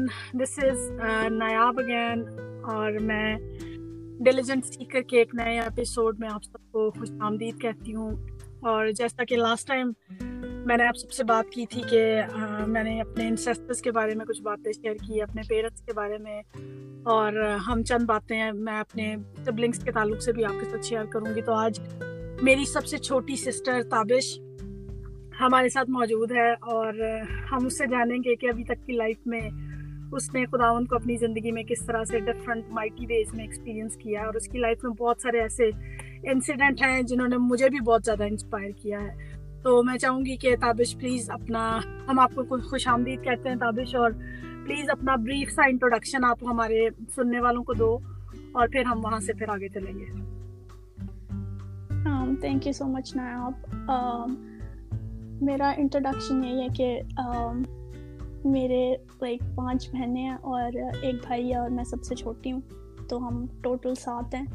Everyone دس از نیاب again اور میں diligent سیکر کے ایک نئے ایپیسوڈ میں آپ سب کو خوش آمدید کہتی ہوں۔ اور جیسا کہ لاسٹ ٹائم میں نے آپ سب سے بات کی تھی کہ میں نے اپنے انسیسٹرس کے بارے میں کچھ باتیں شیئر کی، اپنے پیرنٹس کے بارے میں۔ اور ہم چند باتیں میں اپنے سبلنگس کے تعلق سے بھی آپ کے ساتھ شیئر کروں گی۔ تو آج میری سب سے چھوٹی سسٹر تابش ہمارے ساتھ موجود ہے اور ہم اس سے جانیں گے کہ ابھی تک کی لائف میں اس نے خداون کو اپنی زندگی میں کس طرح سے ڈفرنٹ مائٹی ویز میں ایکسپیرینس کیا اور اس کی لائف میں بہت سارے ایسے انسیڈنٹ ہیں جنہوں نے مجھے بھی بہت زیادہ انسپائر کیا ہے۔ تو میں چاہوں گی کہ تابش پلیز اپنا ہم آپ کو خوش آمدید کہتے ہیں تابش اور پلیز اپنا بریف سا انٹروڈکشن آپ ہمارے سننے والوں کو دو اور پھر ہم وہاں سے پھر آگے چلیں گے۔ تھینک یو سو مچ نایاب۔ میرا انٹروڈکشن یہی ہے کہ میرے لائک پانچ بہنیں ہیں اور ایک بھائی ہے اور میں سب سے چھوٹی ہوں تو ہم ٹوٹل سات ہیں۔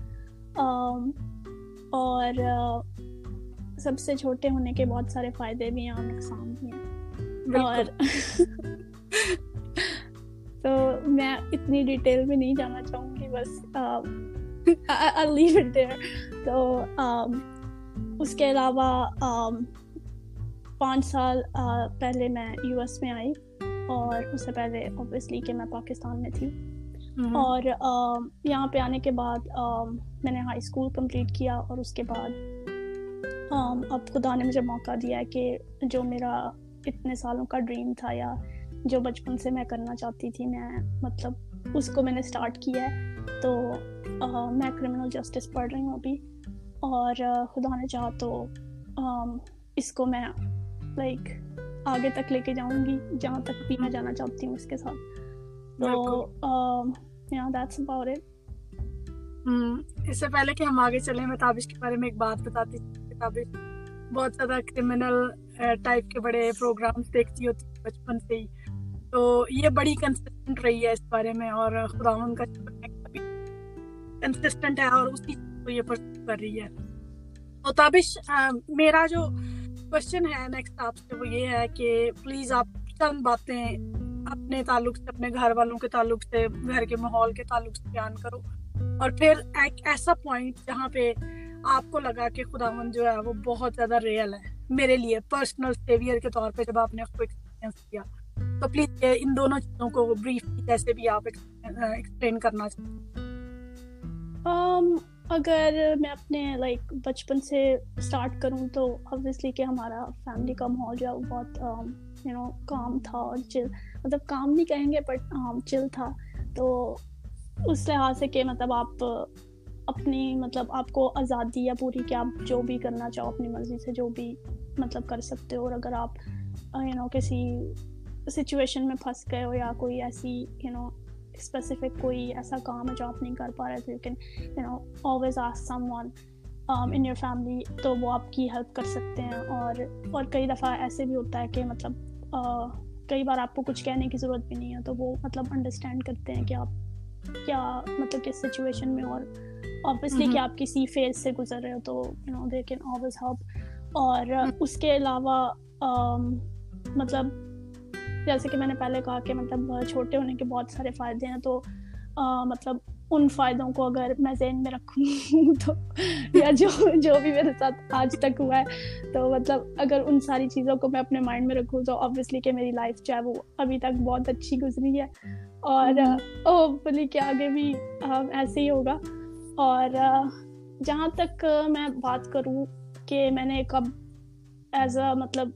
اور سب سے چھوٹے ہونے کے بہت سارے فائدے بھی ہیں اور نقصان بھی ہیں۔ اور تو میں اتنی ڈیٹیل میں نہیں جانا چاہوں گی بس تو اس کے علاوہ پانچ سال پہلے میں یو ایس میں آئی۔ اور اس سے پہلے اوبیسلی کہ میں پاکستان میں تھی۔ اور یہاں پہ آنے کے بعد میں نے ہائی اسکول کمپلیٹ کیا اور اس کے بعد اب خدا نے مجھے موقع دیا ہے کہ جو میرا اتنے سالوں کا ڈریم تھا یا جو بچپن سے میں کرنا چاہتی تھی میں مطلب اس کو میں نے اسٹارٹ کیا ہے۔ تو میں کرمنل جسٹس پڑھ رہی ہوں ابھی۔ اور خدا نے چاہا تو اس کو میں لائک آگے تک لے کے جاؤں گی جہاں تک بھی میں جانا چاہتی ہوں اس کے ساتھ۔ تو دیٹس اباؤٹ اٹ اس سے پہلے کہ ہم آگے چلیں میں تابش کے بارے میں ایک بات بتاتی تابش بہت زیادہ کرمنل ٹائپ کے بڑے پروگرامس دیکھتی ہوتی بچپن سے ہی۔ تو یہ بڑی کنسسٹنٹ رہی ہے اس بارے میں اور خدا ان کا کنسسٹنٹ ہے اور اسی کو یہ پرسو کر رہی ہے۔ تو تابش میرا جو کوشچن ہے نیکسٹ آپ سے، وہ یہ ہے کہ پلیز آپ چند باتیں اپنے تعلق سے، اپنے گھر والوں کے تعلق سے، گھر کے ماحول کے تعلق سے بیان کرو اور پھر ایک ایسا پوائنٹ جہاں پہ آپ کو لگا کہ خدا مند جو ہے وہ بہت زیادہ ریئل ہے میرے لیے پرسنل سیویئر کے طور پہ جب آپ نے اس کو ایکسپیرینس کیا، تو پلیز ان دونوں چیزوں کو بریف جیسے بھی آپ ایکسپلین کرنا چاہتے اگر میں اپنے لائک بچپن سے اسٹارٹ کروں تو اوبیسلی کہ ہمارا فیملی کا ماحول جو ہے وہ بہت یو نو کام تھا اور چل مطلب کام نہیں کہیں گے بٹ چل um, تھا. تو اس لحاظ سے کہ مطلب آپ اپنی مطلب آپ کو آزادی ہے پوری کہ آپ جو بھی کرنا چاہو اپنی مرضی سے جو بھی مطلب کر سکتے ہو اور اگر آپ یو نو کسی سچویشن میں پھنس گئے ہو یا کوئی ایسی یو نو اسپیسیفک کوئی ایسا کام ہے جو آپ نہیں کر پا رہے تھے لیکن you know always has someone in your family تو وہ آپ کی ہیلپ کر سکتے ہیں اور اور کئی دفعہ ایسے بھی ہوتا ہے کہ مطلب کئی بار آپ کو کچھ کہنے کی ضرورت بھی نہیں ہے تو وہ مطلب انڈرسٹینڈ کرتے ہیں کہ آپ کیا مطلب کس سچویشن میں اور آبویسلی کہ آپ کسی فیز سے گزر رہے ہو تو you know they can always help اور اس کے علاوہ مطلب جیسے کہ میں نے پہلے کہا کہ مطلب چھوٹے ہونے کے بہت سارے فائدے ہیں تو مطلب ان فائدوں کو اگر میں ذہن میں رکھوں تو یا جو جو بھی میرے ساتھ آج تک ہوا ہے تو مطلب اگر ان ساری چیزوں کو میں اپنے مائنڈ میں رکھوں تو آبویسلی کہ میری لائف جو ہے وہ ابھی تک بہت اچھی گزری ہے۔ اور او بلی کہ آگے بھی ایسے ہی ہوگا۔ اور جہاں تک میں بات کروں کہ میں نے کب ایز اے مطلب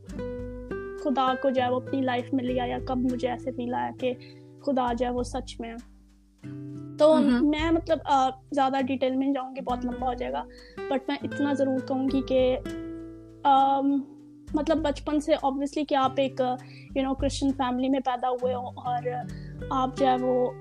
خدا کو جو ہے وہ اپنی لائف میں لیا یا کب مجھے ایسے فیل آیا کہ خدا جو ہے وہ سچ میں تو میں مطلب زیادہ ڈیٹیل میں جاؤں گی بہت لمبا ہو جائے گا۔ بٹ میں اتنا ضرور کہوں گی کہ مطلب بچپن سے آبویسلی کہ آپ ایک یو نو کرسچن فیملی میں پیدا ہوئے ہوں اور آپ جو ہے وہ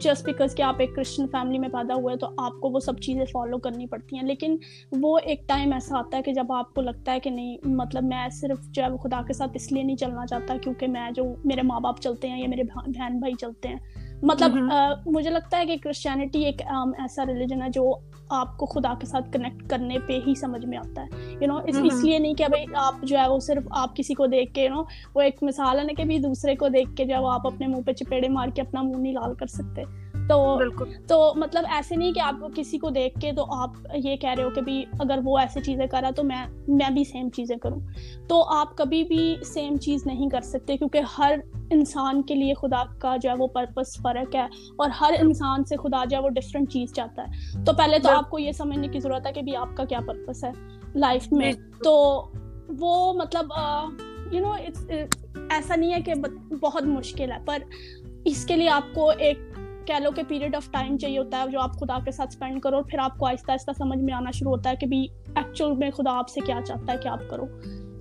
جسٹ بیکاز کہ آپ ایک کرسچن فیملی میں پیدا ہوئے تو آپ کو وہ سب چیزیں فالو کرنی پڑتی ہیں. لیکن وہ ایک ٹائم ایسا آتا ہے کہ جب آپ کو لگتا ہے کہ نہیں مطلب میں صرف جو ہے وہ خدا کے ساتھ اس لیے نہیں چلنا چاہتا کیونکہ میں جو میرے ماں باپ چلتے ہیں یا میرے بہن بھائی چلتے ہیں. مطلب مجھے لگتا ہے کہ کرسچینٹی ایک ایسا ریلیجن ہے جو آپ کو خدا کے ساتھ کنیکٹ کرنے پہ ہی سمجھ میں آتا ہے یو نو اس لیے نہیں کہ بھائی آپ جو ہے وہ صرف آپ کسی کو دیکھ کے یو نو وہ ایک مثال ہے نا کہ دوسرے کو دیکھ کے جو ہے وہ آپ اپنے منہ پہ چپیڑے مار کے اپنا منہ نہیں لال کر سکتے۔ تو تو مطلب ایسے نہیں کہ آپ کسی کو دیکھ کے تو آپ یہ کہہ رہے ہو کہ بھی اگر وہ ایسی چیزیں کرا تو میں میں بھی سیم چیزیں کروں۔ تو آپ کبھی بھی سیم چیز نہیں کر سکتے کیونکہ ہر انسان کے لیے خدا کا جو ہے وہ پرپس فرق ہے اور ہر انسان سے خدا جو ہے وہ ڈفرینٹ چیز چاہتا ہے۔ تو پہلے تو آپ کو یہ سمجھنے کی ضرورت ہے کہ بھی آپ کا کیا پرپس ہے لائف میں۔ تو وہ مطلب یو نو ایسا نہیں ہے کہ بہت مشکل ہے پر اس کے لیے آپ کو ایک کہہ لو کہ پیریڈ آف ٹائم چاہیے ہوتا ہے جو آپ خدا کے ساتھ اسپینڈ کرو اور پھر آپ کو آہستہ آہستہ سمجھ میں آنا شروع ہوتا ہے کہ بھی ایکچوئل میں خدا آپ سے کیا چاہتا ہے کہ آپ کرو۔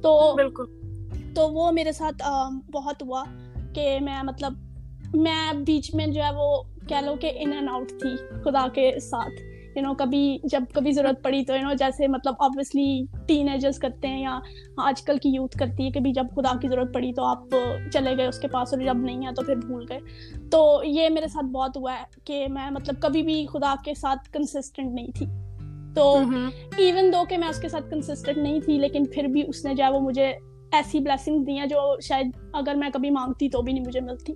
تو بالکل۔ تو وہ میرے ساتھ بہت ہوا کہ میں مطلب میں بیچ میں جو ہے وہ کہہ لو کہ ان اینڈ آؤٹ تھی خدا کے ساتھ۔ یو نو کبھی جب کبھی ضرورت پڑی تو یو نو جیسے مطلب آبویسلی ٹین ایجرس کرتے ہیں یا آج کل کی یوتھ کرتی ہے کہ جب خدا کی ضرورت پڑی تو آپ چلے گئے اس کے پاس اور جب نہیں ہے تو پھر بھول گئے تو یہ میرے ساتھ بہت ہوا ہے کہ میں مطلب کبھی بھی خدا کے ساتھ کنسسٹنٹ نہیں تھی تو ایون دو کہ میں اس کے ساتھ کنسسٹنٹ نہیں تھی لیکن پھر بھی اس نے جو ہے وہ مجھے ایسی بلیسنگ دی ہیں جو شاید اگر میں کبھی مانگتی تو بھی نہیں مجھے ملتی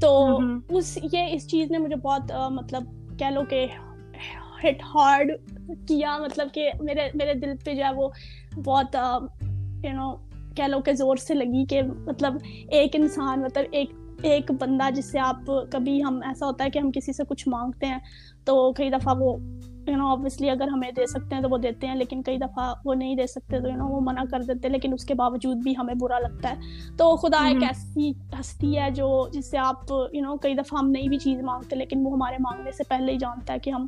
تو اس یہ اس چیز نے مجھے بہت مطلب کہہ لو کہ ہٹ ہارڈ کیا مطلب کہ میرے میرے دل پہ جو ہے وہ بہت یو نو کہہ لو کہ زور سے لگی کہ مطلب ایک انسان مطلب ایک ایک بندہ جس سے آپ کبھی ہم ایسا ہوتا ہے کہ ہم کسی سے کچھ مانگتے ہیں تو کئی دفعہ وہ یو نو اوبیسلی اگر ہمیں دے سکتے ہیں تو وہ دیتے ہیں لیکن کئی دفعہ وہ نہیں دے سکتے تو یو نو وہ منع کر دیتے ہیں لیکن اس کے باوجود بھی ہمیں برا لگتا ہے۔ تو خدا ایک ایسی ہستی ہے جو جس سے آپ یو نو کئی دفعہ ہم نئی بھی چیز مانگتے لیکن وہ ہمارے مانگنے سے پہلے ہی جانتا ہے کہ ہم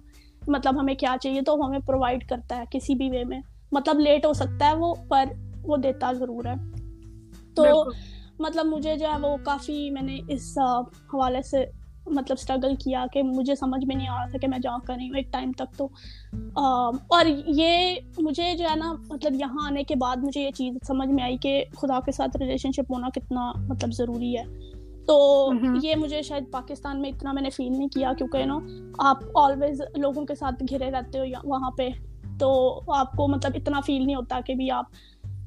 مطلب ہمیں کیا چاہیے تو وہ ہمیں پرووائڈ کرتا ہے کسی بھی وے میں۔ مطلب لیٹ ہو سکتا ہے وہ پر وہ دیتا ضرور ہے۔ تو مطلب مجھے جو ہے وہ کافی میں نے اس حوالے سے مطلب اسٹرگل کیا کہ مجھے سمجھ میں نہیں آ رہا تھا کہ میں جا کر رہی ہوں ایک ٹائم تک تو۔ اور یہ مجھے جو ہے نا مطلب یہاں آنے کے بعد مجھے یہ چیز سمجھ میں آئی کہ خدا کے ساتھ ریلیشن شپ ہونا کتنا مطلب ضروری ہے۔ تو یہ مجھے شاید پاکستان میں اتنا میں نے فیل نہیں کیا کیونکہ نا آپ آلویز لوگوں کے ساتھ گھرے رہتے ہو وہاں پہ تو آپ کو مطلب اتنا فیل نہیں ہوتا کہ بھی آپ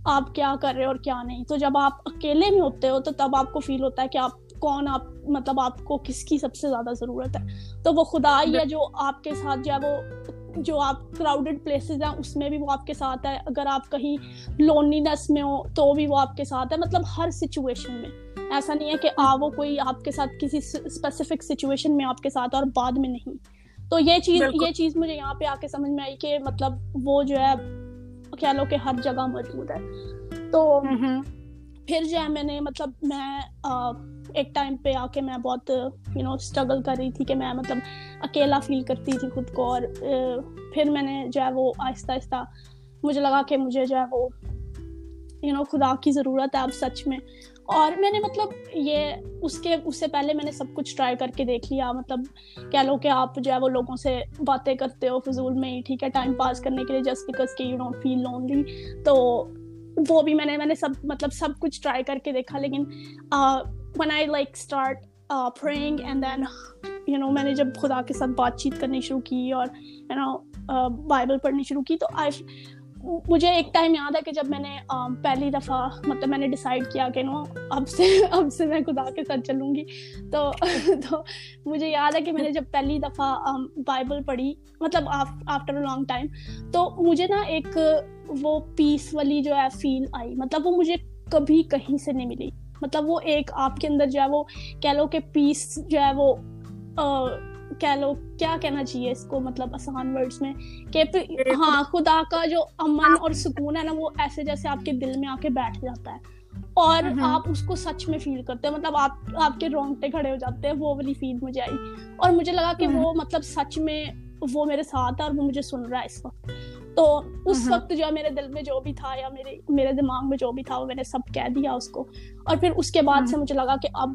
آپ کیا کر رہے ہو اور کیا نہیں۔ تو جب آپ اکیلے میں ہوتے ہو تو تب آپ کو فیل ہوتا ہے کہ آپ کون آپ مطلب آپ کو کس کی سب سے زیادہ ضرورت ہے۔ تو وہ خدا ہے جو آپ کے ساتھ جو ہے وہ جو آپ کراؤڈیڈ پلیسز ہیں اس میں بھی وہ آپ کے ساتھ ہے۔ اگر آپ کہیں لونلینس میں ہو تو بھی وہ آپ کے ساتھ ہے۔ مطلب ہر سچویشن میں۔ ایسا نہیں ہے کہ آ وہ کوئی آپ کے ساتھ کسی اسپیسیفک سچویشن میں آپ کے ساتھ اور بعد میں نہیں۔ تو یہ چیز یہ چیز مجھے یہاں پہ آ کے سمجھ میں آئی کہ مطلب وہ جو ہے کہہ لو کہ ہر جگہ موجود ہے۔ تو پھر جو ہے میں نے مطلب میں ایک ٹائم پہ آ کے میں بہت یو نو اسٹرگل کر رہی تھی کہ میں مطلب اکیلا فیل کرتی تھی خود کو اور uh, پھر میں نے جو ہے وہ آہستہ آہستہ مجھے لگا کہ مجھے جو ہے وہ یو نو خدا کی ضرورت ہے اب سچ میں اور میں نے مطلب یہ اس کے، اس سے پہلے میں نے سب کچھ ٹرائی کر کے دیکھ لیا مطلب کہہ لو کہ آپ جو ہے وہ لوگوں سے باتیں کرتے ہو فضول میں ہی ٹھیک ہے ٹائم پاس کرنے کے لیے جسٹ بیکاز کہ یو ڈونٹ فیل لونلی تو وہ بھی میں نے میں نے سب مطلب سب کچھ ٹرائی کر کے دیکھا لیکن when I like start praying and then you know میں نے جب خدا کے ساتھ بات چیت کرنی شروع کی اور یو نو بائبل پڑھنی شروع کی تو آئی مجھے ایک ٹائم یاد ہے کہ جب میں نے پہلی دفعہ مطلب میں نے ڈیسائڈ کیا کہ نو اب سے اب سے میں خدا کے ساتھ چلوں گی تو تو مجھے یاد ہے کہ میں نے جب پہلی دفعہ بائبل پڑھی مطلب آفٹر اے لانگ ٹائم تو مجھے نا ایک وہ پیس والی جو ہے فیل آئی مطلب وہ مجھے کبھی کہیں سے نہیں ملی مطلب وہ ایک آپ کے اندر جو ہے وہ کہہ لو کہ پیس جو ہے وہ کہہ لو کیا کہنا چاہیے اس کو؟ مطلب آسان ورڈس میں کہ ہاں خدا کا جو امن اور سکون ہے نا وہ ایسے جیسے آپ کے دل میں آ کے بیٹھ جاتا ہے اور آپ اس کو سچ میں فیل کرتے ہیں۔ مطلب آپ آپ کے رونگٹے کھڑے ہو جاتے ہیں وہ والی فیل مجھے آئی اور مجھے لگا کہ وہ مطلب سچ میں وہ میرے ساتھ ہے اور وہ مجھے سن رہا ہے اس وقت۔ تو اس وقت جو میرے دل میں جو بھی تھا یا میرے میرے دماغ میں جو بھی تھا وہ میں نے سب کہہ دیا اس کو۔ اور پھر اس کے بعد سے مجھے لگا کہ اب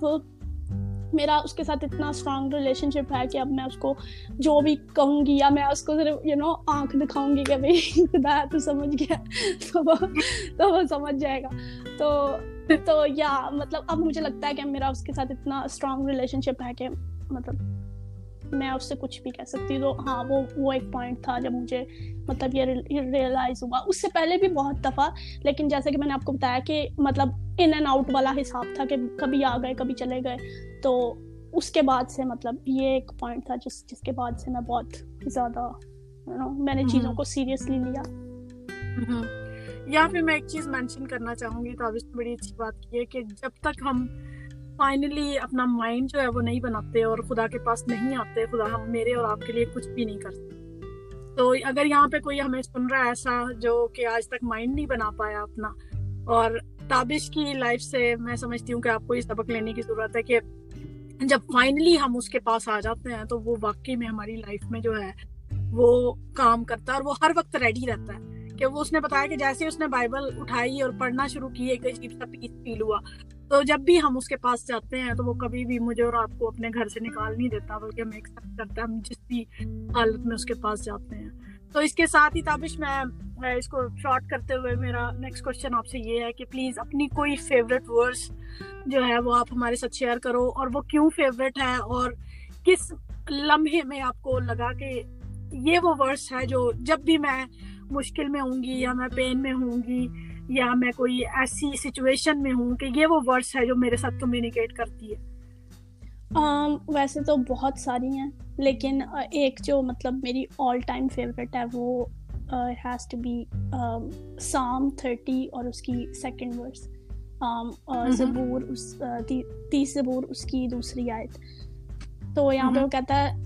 میرا اس کے ساتھ اتنا اسٹرانگ ریلیشن شپ ہے کہ اب میں اس کو جو بھی کہوں گی یا میں اس کو صرف یو نو آنکھ دکھاؤں گی کہ بھائی خدا تو سمجھ گیا۔ تو وہ تو وہ سمجھ جائے گا۔ تو تو یا مطلب اب مجھے لگتا ہے کہ میرا اس کے ساتھ اتنا اسٹرانگ ریلیشن شپ ہے کہ مطلب میں اس سے کچھ بھی کہہ سکتی تو ہاں وہ وہ ایک پوائنٹ تھا جب مجھے مطلب یہ ریئلائز ہوا۔ اس سے پہلے بھی بہت دفعہ لیکن جیسے کہ میں نے آپ کو بتایا کہ مطلب ان اینڈ آؤٹ والا حساب تھا کہ کبھی آ گئے کبھی چلے گئے۔ تو اس کے بعد سے مطلب یہ ایک پوائنٹ تھا جس جس کے بعد سے میں بہت زیادہ میں نے چیزوں کو سیریسلی لیا۔ یا پھر میں ایک چیز مینشن کرنا چاہوں گی تو بڑی اچھی بات کی ہے کہ جب تک ہم فائنلی اپنا مائنڈ جو ہے وہ نہیں بناتے اور خدا کے پاس نہیں آتے، خدا ہم میرے اور آپ کے لیے کچھ بھی نہیں کرتے۔ تو اگر یہاں پہ کوئی ہمیں سن رہا ہے ایسا جو کہ آج تک مائنڈ نہیں بنا پایا اپنا، اور تابش کی لائف سے میں سمجھتی ہوں کہ آپ کو یہ سبق لینے کی ضرورت ہے کہ جب فائنلی ہم اس کے پاس آ جاتے ہیں تو وہ واقعی میں ہماری لائف میں جو ہے وہ کام کرتا ہے اور وہ ہر وقت ریڈی رہتا ہے۔ کہ وہ اس نے بتایا کہ جیسے اس نے بائبل اٹھائی اور پڑھنا شروع کی، ایک عجیب سا پیس فیل ہوا۔ تو جب بھی ہم اس کے پاس جاتے ہیں تو وہ کبھی بھی مجھے اور آپ کو اپنے گھر سے نکال نہیں دیتا، بلکہ ہمیں ایکسپٹ کرتا ہے، ہم جس بھی حالت میں اس کے پاس جاتے ہیں۔ تو اس کے ساتھ ہی تابش، میں اس کو شارٹ کرتے ہوئے میرا نیکسٹ کوشچن آپ سے یہ ہے کہ پلیز اپنی کوئی فیوریٹ ورڈس جو ہے وہ آپ ہمارے ساتھ شیئر کرو اور وہ کیوں فیوریٹ ہے اور کس لمحے میں آپ کو لگا کہ یہ وہ ورڈس ہے جو جب بھی میں مشکل میں ہوں گی یا میں پین میں ہوں گی یا میں کوئی ایسی سچویشن میں ہوں کہ یہ وہ ورڈس ہے جو میرے ساتھ کمیونیکیٹ کرتی ہے ویسے تو بہت ساری ہیں لیکن ایک جو مطلب میری آل ٹائم فیوریٹ ہے وہ has to be psalm thirty اور اس کی سیکنڈ ورس زبور اس تیس زبور اس کی دوسری آیت۔ تو یہاں پہ وہ کہتا ہے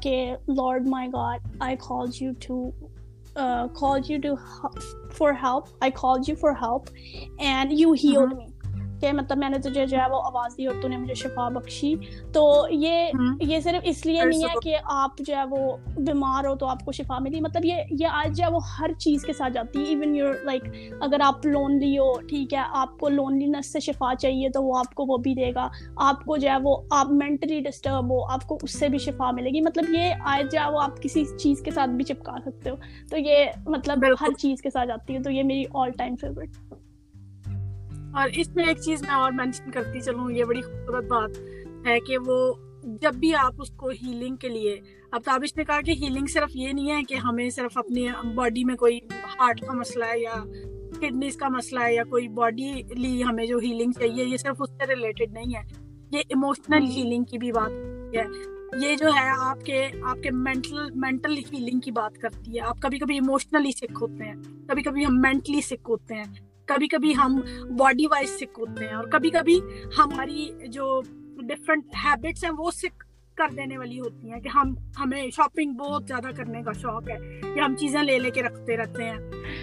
کہ Lord my God I calls you to called you to for help I called you for help and you healed uh-huh. me کہ مطلب میں نے تجھے جو ہے وہ آواز دی اور تو نے مجھے شفا بخشی۔ تو یہ یہ صرف اس لیے نہیں ہے کہ آپ جو ہے وہ بیمار ہو تو آپ کو شفا ملی۔ مطلب یہ یہ آج جو ہے وہ ہر چیز کے ساتھ جاتی ہے۔ ایون یور لائک اگر آپ لونلی ہو ٹھیک ہے آپ کو لونلینس سے شفا چاہیے تو وہ آپ کو وہ بھی دے گا۔ آپ کو جو ہے وہ آپ مینٹلی ڈسٹرب ہو آپ کو اس سے بھی شفا ملے گی۔ مطلب یہ آج جو ہے وہ آپ کسی چیز کے ساتھ بھی چپکا سکتے ہو۔ تو یہ مطلب ہر چیز کے ساتھ جاتی ہے۔ تو یہ میری آل ٹائم فیوریٹ اور اس میں ایک چیز میں اور مینشن کرتی چلوں، یہ بڑی خوبصورت بات ہے کہ وہ جب بھی آپ اس کو ہیلنگ کے لیے، اب تابش نے کہا کہ ہیلنگ صرف یہ نہیں ہے کہ ہمیں صرف اپنی باڈی میں کوئی ہارٹ کا مسئلہ ہے یا کڈنیز کا مسئلہ ہے یا کوئی باڈی لی ہمیں جو ہیلنگ چاہیے، یہ صرف اس سے ریلیٹڈ نہیں ہے۔ یہ ایموشنل ہیلنگ کی بھی بات ہے۔ یہ جو ہے آپ کے آپ کے مینٹل مینٹل ہیلنگ کی بات کرتی ہے۔ آپ کبھی کبھی ایموشنلی سکھ ہوتے ہیں، کبھی کبھی ہم مینٹلی سکھ ہوتے ہیں۔ کبھی کبھی ہم باڈی وائز سکھ ہوتے ہیں اور کبھی کبھی ہماری جو ڈفرینٹ ہیبٹس ہیں وہ سکھ کر دینے والی ہوتی ہیں کہ ہم، ہمیں شاپنگ بہت زیادہ کرنے کا شوق ہے یا ہم چیزیں لے لے کے رکھتے رہتے ہیں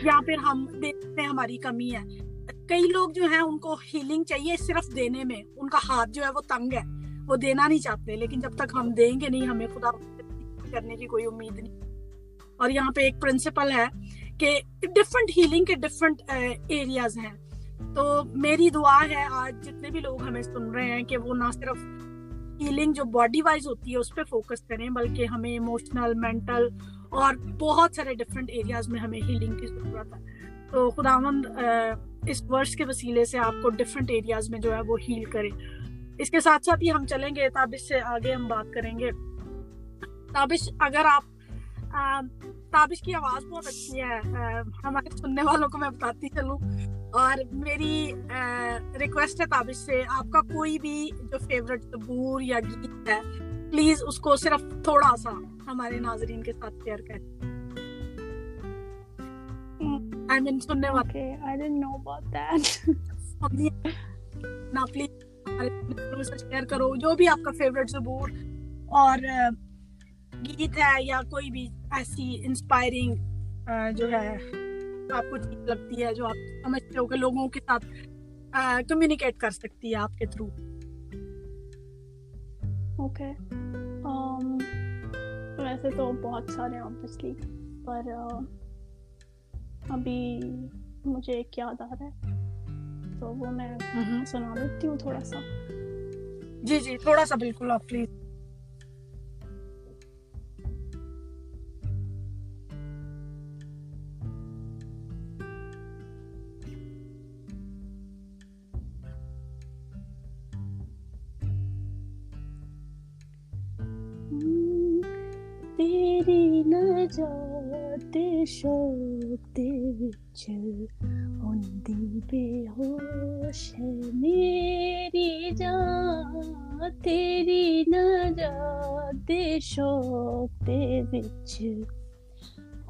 یا پھر ہم دیکھتے ہیں ہماری کمی ہے۔ کئی لوگ جو ہیں ان کو ہیلنگ چاہیے صرف دینے میں، ان کا ہاتھ جو ہے وہ تنگ ہے، وہ دینا نہیں چاہتے، لیکن جب تک ہم دیں گے نہیں، ہمیں خدا کرنے کی کوئی امید نہیں۔ اور یہاں پہ ایک پرنسپل ہے کہ ڈفرنٹ ہیلنگ کے ڈفرنٹ ایریاز eh, ہیں۔ تو میری دعا ہے آج جتنے بھی لوگ ہمیں سن رہے ہیں کہ وہ نہ صرف ہیلنگ جو باڈی وائز ہوتی ہے اس پہ فوکس کریں، بلکہ ہمیں ایموشنل مینٹل اور بہت سارے ڈفرینٹ ایریاز میں ہمیں ہیلنگ کی ضرورت ہے۔ تو خدا مند eh, اس ورس کے وسیلے سے آپ کو ڈفرینٹ ایریاز میں جو ہے وہ ہیل کرے اس کے ساتھ ساتھ ہی ہم چلیں گے، تابش سے آگے ہم بات کریں گے۔ تابش، اگر آپ تابش کی آواز بہت اچھی ہے۔ ہمارے سننے والوں کو میں بتاتی چلوں۔ اور میری ریکویسٹ ہے تابش سے آپ کا کوئی بھی جو فیوریٹ تبور یا گیت ہے پلیز اس کو صرف تھوڑا سا ہمارے ناظرین کے ساتھ شیئر کریں۔ آئی مین سننے والے۔ نا پلیز شیئر کرو۔ جو بھی آپ کا فیوریٹ زبور اور گیت ہے یا کوئی بھی ایسی انسپائرنگ جو ہے آپ کو ٹھیک لگتی ہے جو آپ سمجھتے ہو کہ لوگوں کے ساتھ کمیونیکیٹ کر سکتی ہے آپ کے تھرو اوکے ویسے تو بہت سارے آبویسلی پر ابھی مجھے ایک یاد آ رہا ہے تو وہ میں سنا دیتی ہوں تھوڑا سا۔ جی جی تھوڑا سا بالکل آپ پلیز۔ ਨਜਾਤ ਸ਼ੌਕ ਦੇ ਵਿੱਚ ਹੁੰਦੀ ਬੇਹੋਸ਼ ਹੈ ਮੇਰੀ ਜਾਨ ਤੇਰੀ ਨਜਾਤ ਦੇ ਸ਼ੌਕ ਦੇ ਵਿੱਚ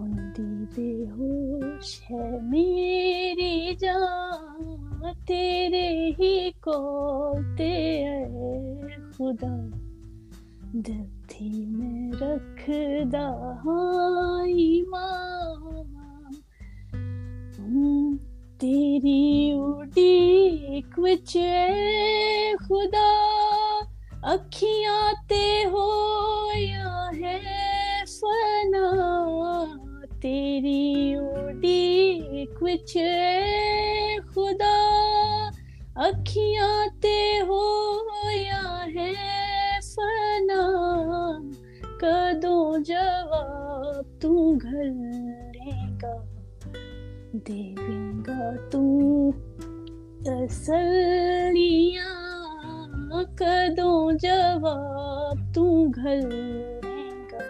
ਹੁੰਦੀ ਬੇਹੋਸ਼ ਹੈ ਮੇਰੀ ਜਾਨ ਤੇਰੇ ਹੀ ਕੋਲ ਤੇ ਹੈ ਖੁਦਾ ਦਿਲ میں رکھ ہائی ماں تیری اڈی کچھ خدا، اکھیاں تے ہو یا ہے فنا۔ تیری اڈی کچھ خدا، اکھیاں تے ہو یا ہے فنا۔ کدو جواب تو گھلے گا؟ دے گا تو تسلیاں کدو جواب تو گھلے گا؟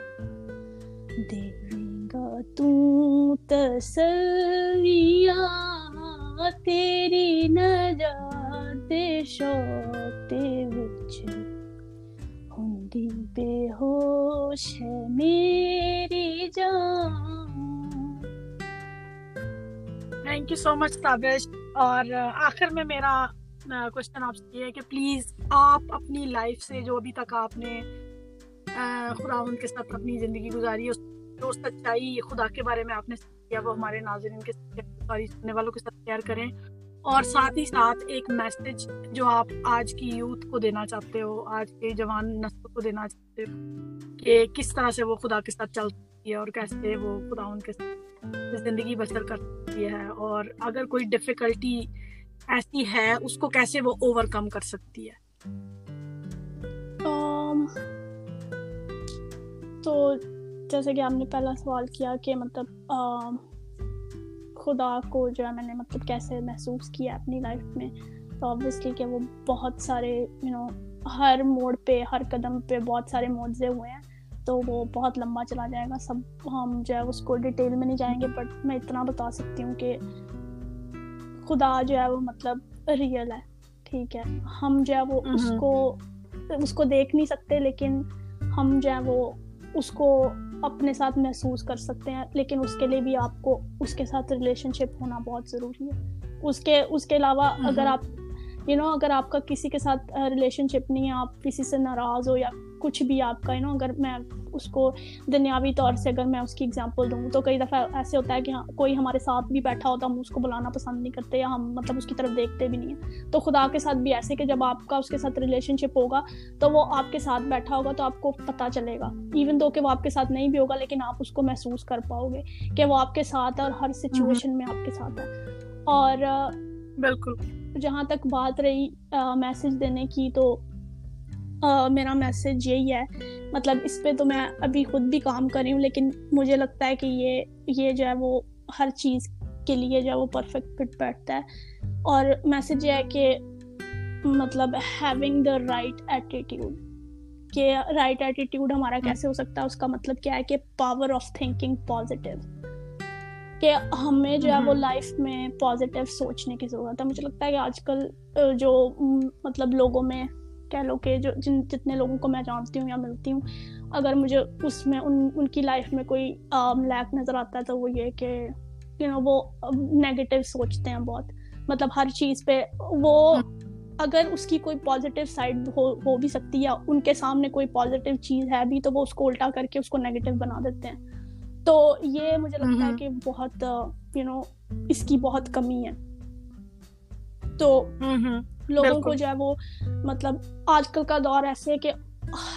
دے گا تو تسلیاں، تیری نجات شور خاموش ہے میری جان۔ Thank you so much Tabish اور آخر میں میرا کوشچن آپ سے یہ ہے کہ پلیز آپ اپنی لائف سے جو ابھی تک آپ نے خداون کے ساتھ اپنی زندگی گزاری ہے جو سچائی خدا کے بارے میں آپ نے کیا وہ ہمارے ناظرین کے ساتھ سننے والوں کے ساتھ شیئر کریں۔ اور ساتھ ہی ساتھ ایک میسج جو آپ آج کی یوتھ کو دینا چاہتے ہو، آج کے جوان نسل کو دینا چاہتے ہو کہ کس طرح سے وہ خدا کے ساتھ چلتی ہے اور کیسے وہ خدا ان کے ساتھ زندگی بسر کرتی ہے اور اگر کوئی ڈفیکلٹی ایسی ہے، اس کو کیسے وہ اوور کم کر سکتی ہے؟ تو جیسے کہ آپ نے پہلا سوال کیا کہ مطلب خدا کو جو ہے میں نے مطلب کیسے محسوس کیا اپنی لائف میں تو آبویسلی کہ وہ بہت سارے یو you نو know, ہر موڑ پہ ہر قدم پہ بہت سارے موضے ہوئے ہیں تو وہ بہت لمبا چلا جائے گا سب ہم جو ہے اس کو ڈیٹیل میں نہیں جائیں گے بٹ میں اتنا بتا سکتی ہوں کہ خدا جو ہے وہ مطلب ریئل ہے ٹھیک ہے۔ ہم جو ہے وہ اس کو اس کو دیکھ نہیں سکتے لیکن ہم جو ہے وہ اس کو اپنے ساتھ محسوس کر سکتے ہیں لیکن اس کے لیے بھی آپ کو اس کے ساتھ ریلیشن شپ ہونا بہت ضروری ہے۔ اس کے اس کے علاوہ اگر ہاں۔ آپ یو نو اگر آپ کا کسی کے ساتھ ریلیشن شپ نہیں ہے آپ کسی سے ناراض ہو یا کچھ بھی آپ کا یو نو اگر میں اس کو دنیاوی طور سے اگر میں اس کی اگزامپل دوں تو کئی دفعہ ایسے ہوتا ہے کہ ہاں، کوئی ہمارے ساتھ بھی بیٹھا ہوتا ہم اس کو بلانا پسند نہیں کرتے یا ہم مطلب اس کی طرف دیکھتے بھی نہیں ہیں۔ تو خدا کے ساتھ بھی ایسے کہ جب آپ کا اس کے ساتھ ریلیشن شپ ہوگا تو وہ آپ کے ساتھ بیٹھا ہوگا تو آپ کو پتہ چلے گا۔ ایون دو کہ وہ آپ کے ساتھ نہیں بھی ہوگا لیکن آپ اس کو محسوس کر پاؤ گے کہ وہ آپ کے ساتھ ہے اور ہر سچویشن میں آپ کے ساتھ ہے۔ اور بالکل۔ جہاں تک بات رہی میسج دینے کی تو میرا میسج یہی ہے۔ مطلب اس پہ تو میں ابھی خود بھی کام کر رہی ہوں لیکن مجھے لگتا ہے کہ یہ یہ جو ہے وہ ہر چیز کے لیے جو ہے وہ پرفیکٹ فٹ بیٹھتا ہے۔ اور میسج یہ ہے کہ مطلب ہیونگ دا رائٹ ایٹیٹیوڈ کہ رائٹ ایٹیٹیوڈ ہمارا کیسے ہو سکتا ہے؟ اس کا مطلب کیا ہے کہ پاور آف تھنکنگ پازیٹیو کہ ہمیں جو ہے وہ لائف میں پازیٹیو سوچنے کی ضرورت ہے۔ مجھے لگتا ہے کہ آج کل جو مطلب لوگوں میں کہہ لو کہ جو جن جتنے لوگوں کو میں جانتی ہوں یا ملتی ہوں اگر مجھے اس میں ان ان کی لائف میں کوئی لیک نظر آتا ہے تو وہ یہ کہ یو نو وہ نگیٹو سوچتے ہیں بہت۔ مطلب ہر چیز پہ وہ اگر اس کی کوئی پازیٹیو سائڈ ہو بھی سکتی ہے ان کے سامنے کوئی پازیٹیو چیز ہے بھی تو وہ اس کو الٹا کر کے اس کو نگیٹو بنا دیتے ہیں۔ تو یہ مجھے لگتا ہے کہ بہت یو نو اس کی بہت کمی ہے۔ تو لوگوں کو جو ہے وہ مطلب آج کل کا دور ایسے ہے کہ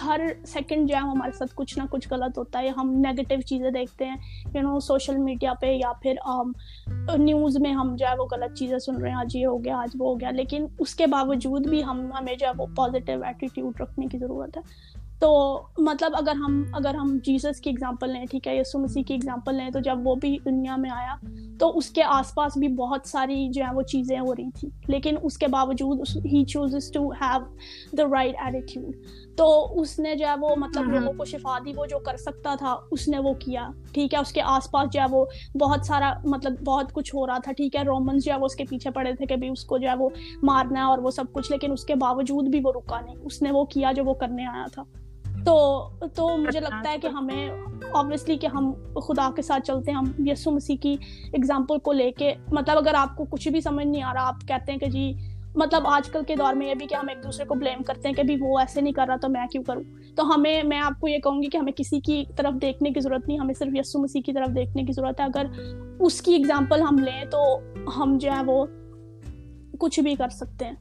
ہر سیکنڈ جو ہے ہمارے ساتھ کچھ نہ کچھ غلط ہوتا ہے ہم نگیٹو چیزیں دیکھتے ہیں یو نو سوشل میڈیا پہ یا پھر نیوز میں ہم جو ہے وہ غلط چیزیں سن رہے ہیں آج یہ ہو گیا آج وہ ہو گیا لیکن اس کے باوجود بھی ہم ہمیں جو ہے وہ پازیٹیو ایٹیٹیوڈ رکھنے کی ضرورت ہے۔ تو مطلب اگر ہم اگر ہم جیسس کی اگزامپل لیں ٹھیک ہے یسو مسیح کی اگزامپل لیں تو جب وہ بھی دنیا میں آیا تو اس کے آس پاس بھی بہت ساری جو ہے وہ چیزیں ہو رہی تھیں۔ لیکن اس کے باوجود he chooses to have the right attitude تو اس نے جو ہے وہ مطلب لوگوں کو شفا دی وہ جو کر سکتا تھا اس نے وہ کیا۔ ٹھیک ہے اس کے آس پاس جو ہے وہ بہت سارا مطلب بہت کچھ ہو رہا تھا۔ ٹھیک ہے رومنس جو ہے وہ اس کے پیچھے پڑے تھے کہ بھی اس کو جو ہے وہ مارنا ہے اور وہ سب کچھ لیکن اس کے باوجود بھی وہ رکا نہیں۔ اس نے وہ کیا جو وہ کرنے آیا تھا۔ تو تو مجھے لگتا ہے کہ ہمیں آبویسلی کہ ہم خدا کے ساتھ چلتے ہیں، ہم یسو مسیح کی اگزامپل کو لے کے مطلب اگر آپ کو کچھ بھی سمجھ نہیں آ رہا، آپ کہتے ہیں کہ جی مطلب آج کل کے دور میں یہ بھی کہ ہم ایک دوسرے کو بلیم کرتے ہیں کہ بھی وہ ایسے نہیں کر رہا تو میں کیوں کروں؟ تو ہمیں، میں آپ کو یہ کہوں گی کہ ہمیں کسی کی طرف دیکھنے کی ضرورت نہیں، ہمیں صرف یسو مسیح کی طرف دیکھنے کی ضرورت ہے۔ اگر اس کی اگزامپل ہم لیں تو ہم جو ہے وہ کچھ بھی کر سکتے ہیں۔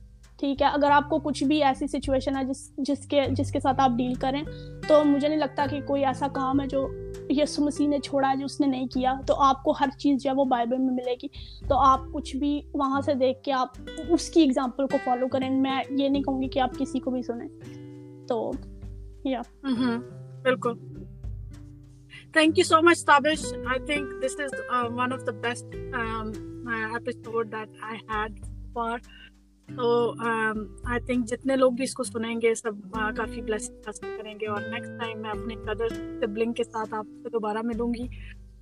ٹھیک ہے، اگر آپ کو کچھ بھی ایسی سچویشن ہے جس جس کے جس کے ساتھ آپ ڈیل کریں، تو مجھے نہیں لگتا کہ کوئی ایسا کام ہے جو یسو مسیح نے چھوڑا ہے جو اس نے نہیں کیا۔ تو آپ کو ہر چیز جو ہے وہ بائبل میں ملے گی۔ تو آپ کچھ بھی وہاں سے دیکھ کے آپ اس کی اگزامپل کو فالو کریں۔ میں یہ نہیں کہوں گی کہ آپ کسی کو بھی سنیں۔ تو یا بالکل۔ Thank you so much Tabish I think this is one of the best episode that I had for تو um, آئی تھنک جتنے لوگ بھی اس کو سنیں گے، سب کافی بلیسنگ حاصل کریں گے اور نیکسٹ ٹائم میں اپنے قدر سبلنگ کے ساتھ آپ سے دوبارہ ملوں گی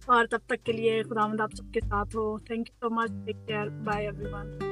اور تب تک کے لیے خدا مند آپ سب کے ساتھ ہو۔ Thank you so much take care bye every